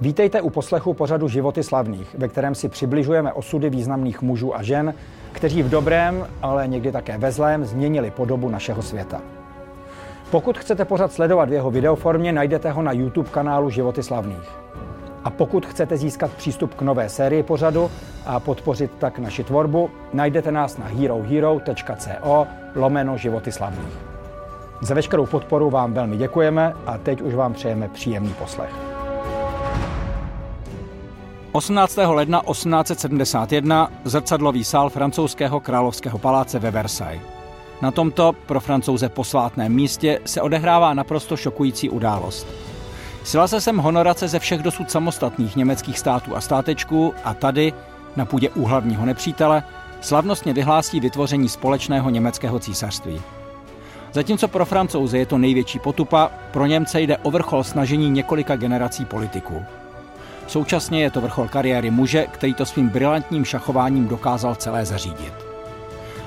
Vítejte u poslechu pořadu Životy slavných, ve kterém si přibližujeme osudy významných mužů a žen, kteří v dobrém, ale někdy také ve zlém změnili podobu našeho světa. Pokud chcete pořad sledovat v jeho videoformě, najdete ho na YouTube kanálu Životy slavných. A pokud chcete získat přístup k nové sérii pořadu a podpořit tak naši tvorbu, najdete nás na herohero.co lomeno Životy slavných. Za veškerou podporu vám velmi děkujeme a teď už vám přejeme příjemný poslech. 18. ledna 1871 zrcadlový sál francouzského královského paláce ve Versailles. Na tomto pro francouze posvátném místě se odehrává naprosto šokující událost. Sila se sem honorace ze všech dosud samostatných německých států a státečků a tady, na půdě úhlavního nepřítele, slavnostně vyhlásí vytvoření společného německého císařství. Zatímco pro francouze je to největší potupa, pro Němce jde o vrchol snažení několika generací politiků. Současně je to vrchol kariéry muže, který to svým brilantním šachováním dokázal celé zařídit.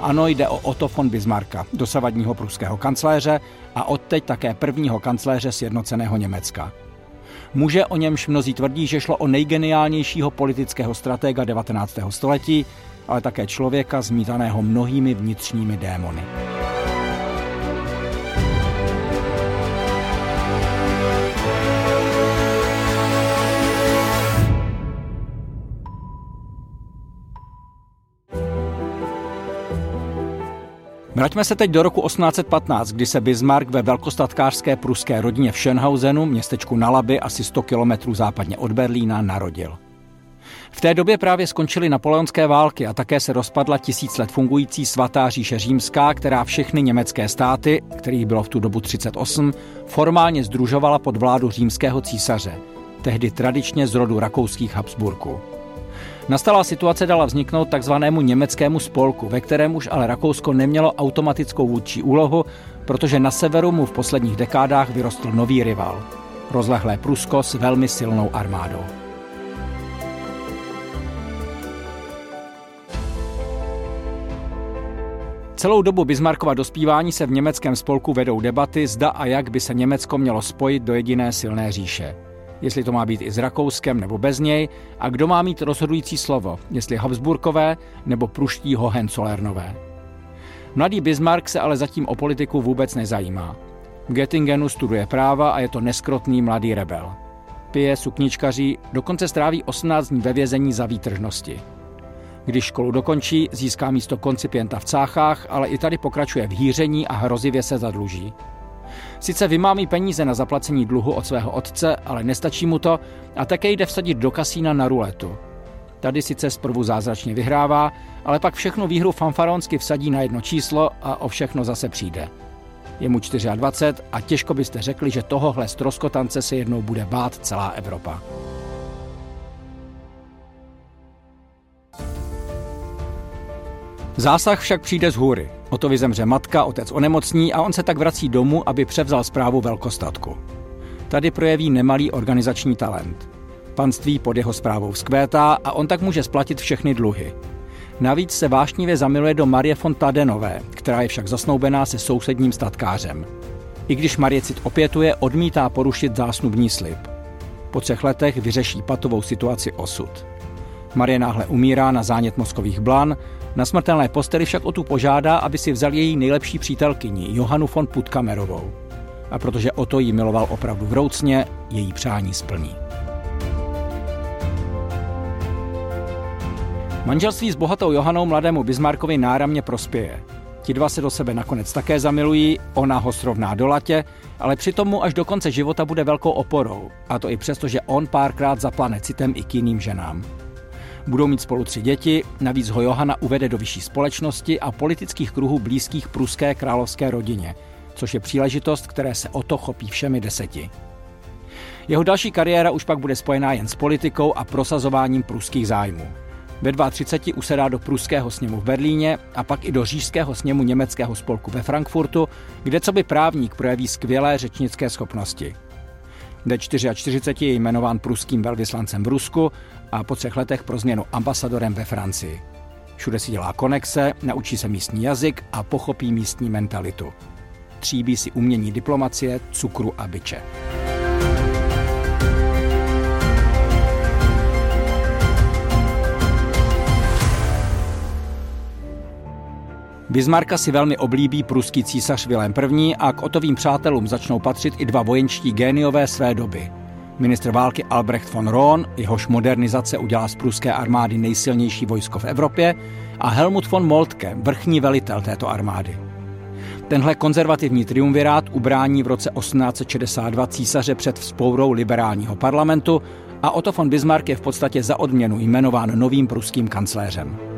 Ano, jde o Otto von Bismarcka, dosavadního pruského kancléře a odteď také prvního kancléře sjednoceného Německa. Muže, o němž mnozí tvrdí, že šlo o nejgeniálnějšího politického stratega 19. století, ale také člověka zmítaného mnohými vnitřními démony. Vraťme se teď do roku 1815, kdy se Bismarck ve velkostatkářské pruské rodině v Schönhausenu, městečku na Laby, asi 100 kilometrů západně od Berlína, narodil. V té době právě skončily napoleonské války a také se rozpadla tisíc let fungující svatá říše římská, která všechny německé státy, kterých bylo v tu dobu 38, formálně združovala pod vládu římského císaře, tehdy tradičně z rodu rakouských Habsburků. Nastalá situace dala vzniknout takzvanému německému spolku, ve kterém už ale Rakousko nemělo automatickou vůdčí úlohu, protože na severu mu v posledních dekádách vyrostl nový rival. Rozlehlé Prusko s velmi silnou armádou. Celou dobu Bismarckova dospívání se v německém spolku vedou debaty, zda a jak by se Německo mělo spojit do jediné silné říše jestli to má být i s Rakouskem nebo bez něj a kdo má mít rozhodující slovo, jestli Habsburkové nebo pruští Hohenzollernové. Mladý Bismarck se ale zatím o politiku vůbec nezajímá. V Göttingenu studuje práva a je to neskrotný mladý rebel. Pije, sukničkaří, dokonce stráví 18 dní ve vězení za výtržnosti. Když školu dokončí, získá místo koncipienta v cáchách, ale i tady pokračuje v hýření a hrozivě se zadluží. Sice vymámí peníze na zaplacení dluhu od svého otce, ale nestačí mu to a také jde vsadit do kasína na ruletu. Tady sice zprvu zázračně vyhrává, ale pak všechnu výhru fanfaronsky vsadí na jedno číslo a o všechno zase přijde. Je mu 24 a těžko byste řekli, že tohohle stroskotance se jednou bude bát celá Evropa. Zásah však přijde z hůry. Otovi zemře matka, otec onemocní a on se tak vrací domů, aby převzal zprávu velkostatku. Tady projeví nemalý organizační talent. Panství pod jeho zprávou vzkvétá a on tak může splatit všechny dluhy. Navíc se vášnivě zamiluje do Marie von Tadenové, která je však zasnoubená se sousedním statkářem. I když Marie cit opětuje, odmítá porušit zásnubní slib. Po třech letech vyřeší patovou situaci osud. Marie náhle umírá na zánět mozkových blan, na smrtelné posteli však o tu požádá, aby si vzal její nejlepší přítelkyni, Johanu von Putkamerovou. A protože o to jí miloval opravdu vroucně, její přání splní. Manželství s bohatou Johanou mladému Bismarckovi náramně prospěje. Ti dva se do sebe nakonec také zamilují, ona ho srovná do latě, ale přitom mu až do konce života bude velkou oporou. A to i přesto, že on párkrát zaplane citem i k jiným ženám. Budou mít spolu tři děti, navíc ho Johana uvede do vyšší společnosti a politických kruhů blízkých pruské královské rodině, což je příležitost, které se o to chopí všemi deseti. Jeho další kariéra už pak bude spojená jen s politikou a prosazováním pruských zájmů. Ve 32 usedá do pruského sněmu v Berlíně a pak i do říšského sněmu německého spolku ve Frankfurtu, kde co by právník projeví skvělé řečnické schopnosti. Ve 44 je jmenován pruským velvyslancem v Rusku a po třech letech pro změnu ambasadorem ve Francii. Všude si dělá konexe, naučí se místní jazyk a pochopí místní mentalitu. Tříbí si umění diplomacie, cukru a byče. Bismarcka si velmi oblíbí pruský císař Vilém I. a k otovým přátelům začnou patřit i dva vojenští géniové své doby. Ministr války Albrecht von Rohn, jehož modernizace udělá z pruské armády nejsilnější vojsko v Evropě, a Helmut von Moltke, vrchní velitel této armády. Tenhle konzervativní triumvirát ubrání v roce 1862 císaře před vzpourou liberálního parlamentu a Otto von Bismarck je v podstatě za odměnu jmenován novým pruským kancléřem.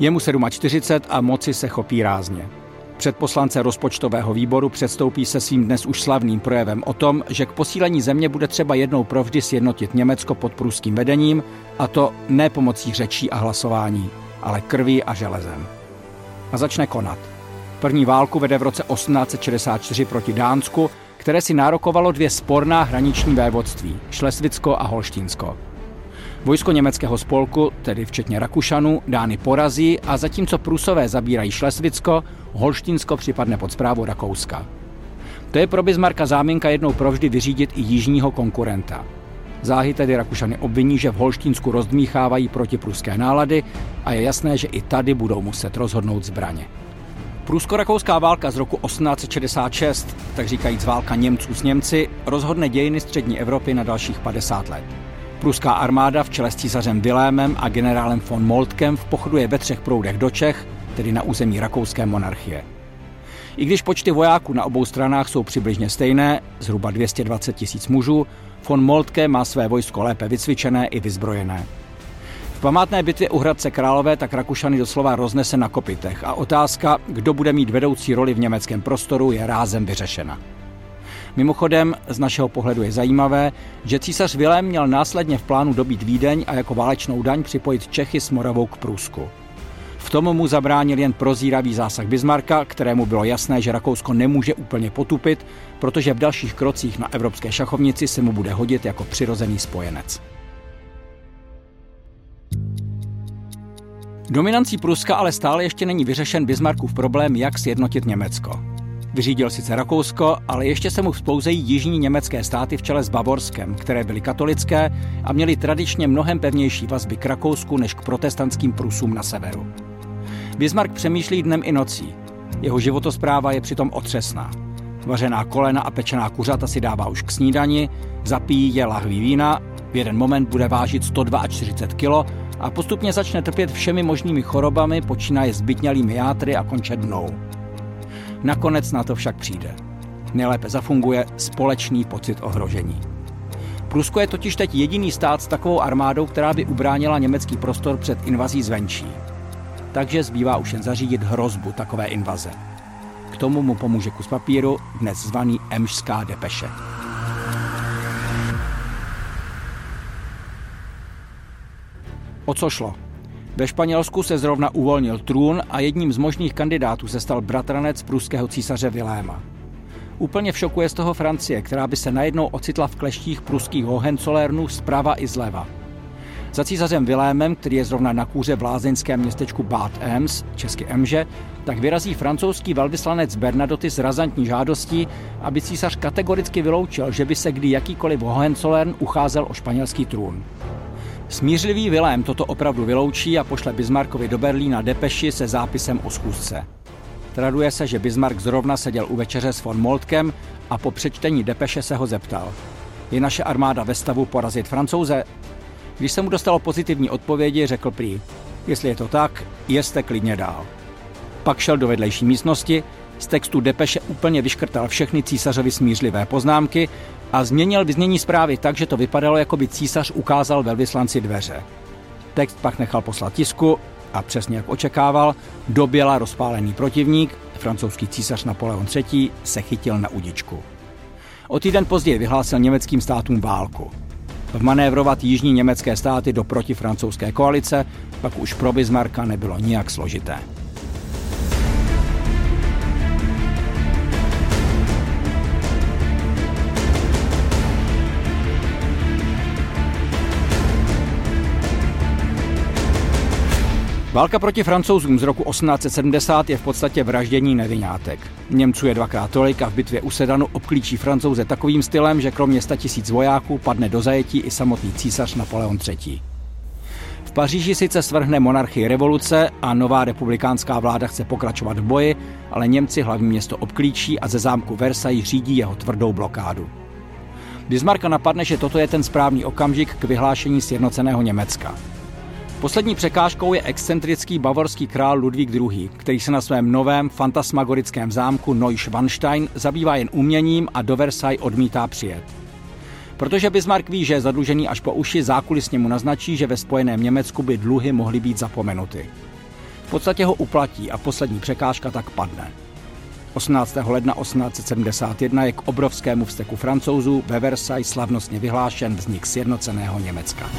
Je mu 47 a moci se chopí rázně. Před poslance rozpočtového výboru předstoupí se svým dnes už slavným projevem o tom, že k posílení země bude třeba jednou provždy sjednotit Německo pod pruským vedením, a to ne pomocí řečí a hlasování, ale krví a železem. A začne konat. První válku vede v roce 1864 proti Dánsku, které si nárokovalo dvě sporná hraniční vévodství, Šlesvicko a Holštínsko. Vojsko německého spolku, tedy včetně Rakušanů, Dány porazí a zatímco Prusové zabírají Šlesvicko, Holštínsko připadne pod zprávu Rakouska. To je pro Bismarcka záminka jednou provždy vyřídit i jižního konkurenta. Záhy tedy Rakušany obviní, že v Holštínsku rozdmíchávají protipruské nálady a je jasné, že i tady budou muset rozhodnout zbraně. Prusko-rakouská válka z roku 1866, tak říkajíc válka Němců s Němci, rozhodne dějiny střední Evropy na dalších 50 let. Pruská armáda v čele s císařem Vilémem a generálem von Moltkem pochoduje ve třech proudech do Čech, tedy na území rakouské monarchie. I když počty vojáků na obou stranách jsou přibližně stejné, zhruba 220 tisíc mužů, von Moltke má své vojsko lépe vycvičené i vyzbrojené. V památné bitvě u Hradce Králové tak Rakušany doslova roznese na kopitech a otázka, kdo bude mít vedoucí roli v německém prostoru, je rázem vyřešena. Mimochodem, z našeho pohledu je zajímavé, že císař Vilém měl následně v plánu dobít Vídeň a jako válečnou daň připojit Čechy s Moravou k Prusku. V tom mu zabránil jen prozíravý zásah Bismarcka, kterému bylo jasné, že Rakousko nemůže úplně potupit, protože v dalších krocích na evropské šachovnici se mu bude hodit jako přirozený spojenec. Dominancí Pruska ale stále ještě není vyřešen Bismarckův problém, jak sjednotit Německo. Vyřídil sice Rakousko, ale ještě se mu vzpouzejí jižní německé státy v čele s Bavorskem, které byly katolické a měly tradičně mnohem pevnější vazby k Rakousku než k protestantským Prusům na severu. Bismarck přemýšlí dnem i nocí. Jeho životospráva je přitom otřesná. Vařená kolena a pečená kuřata si dává už k snídani, zapíjí je lahví vína, v jeden moment bude vážit 142 kg a postupně začne trpět všemi možnými chorobami, počínaje zbytnělými játry a konče dnou. Nakonec na to však přijde. Nejlépe zafunguje společný pocit ohrožení. Prusko je totiž teď jediný stát s takovou armádou, která by ubránila německý prostor před invazí zvenčí. Takže zbývá už jen zařídit hrozbu takové invaze. K tomu mu pomůže kus papíru, dnes zvaný Emšská depeše. O co šlo? Ve Španělsku se zrovna uvolnil trůn a jedním z možných kandidátů se stal bratranec pruského císaře Viléma. Úplně v šoku je z toho Francie, která by se najednou ocitla v kleštích pruských Hohenzollernů zprava i zleva. Za císařem Vilémem, který je zrovna na kůře v lázeňském městečku Bad Ems, česky Emže, tak vyrazí francouzský velvyslanec Bernadoty s razantní žádostí, aby císař kategoricky vyloučil, že by se kdy jakýkoliv Hohenzollern ucházel o španělský trůn. Smířlivý Vilém toto opravdu vyloučí a pošle Bismarckovi do Berlína depeši se zápisem o schůzce. Traduje se, že Bismarck zrovna seděl u večeře s von Moltkem a po přečtení depeše se ho zeptal. Je naše armáda ve stavu porazit francouze? Když se mu dostalo pozitivní odpovědi, řekl prý, jestli je to tak, jeste klidně dál. Pak šel do vedlejší místnosti, z textu depeše úplně vyškrtal všechny císařovi smířlivé poznámky a změnil vyznění zprávy tak, že to vypadalo, jako by císař ukázal velvyslanci dveře. Text pak nechal poslat tisku a přesně jak očekával, doběla rozpálený protivník, francouzský císař Napoleon III. se chytil na udičku. O týden později vyhlásil německým státům válku. Vmanévrovat jižní německé státy do protifrancouzské koalice pak už pro Bismarcka nebylo nijak složité. Válka proti francouzům z roku 1870 je v podstatě vraždění nevinátek. Němců je dvakrát tolik a v bitvě u Sedanu obklíčí francouze takovým stylem, že kromě 100 tisíc vojáků padne do zajetí i samotný císař Napoleon III. V Paříži sice svrhne monarchii revoluce a nová republikánská vláda chce pokračovat v boji, ale Němci hlavní město obklíčí a ze zámku Versailles řídí jeho tvrdou blokádu. Bismarcka napadne, že toto je ten správný okamžik k vyhlášení sjednoceného Německa. Poslední překážkou je excentrický bavorský král Ludvík II., který se na svém novém fantasmagorickém zámku Neuschwanstein zabývá jen uměním a do Versailles odmítá přijet. Protože Bismarck ví, že je zadlužený až po uši, zákulisně mu naznačí, že ve spojeném Německu by dluhy mohly být zapomenuty. V podstatě ho uplatí a poslední překážka tak padne. 18. ledna 1871 je k obrovskému vzteku francouzů ve Versailles slavnostně vyhlášen vznik sjednoceného Německa.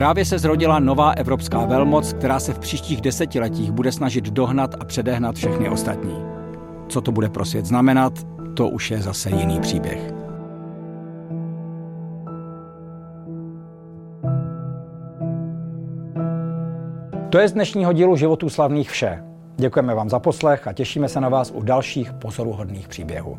Právě se zrodila nová evropská velmoc, která se v příštích desetiletích bude snažit dohnat a předehnat všechny ostatní. Co to bude pro svět znamenat, to už je zase jiný příběh. To je z dnešního dílu životů slavných vše. Děkujeme vám za poslech a těšíme se na vás u dalších pozoruhodných příběhů.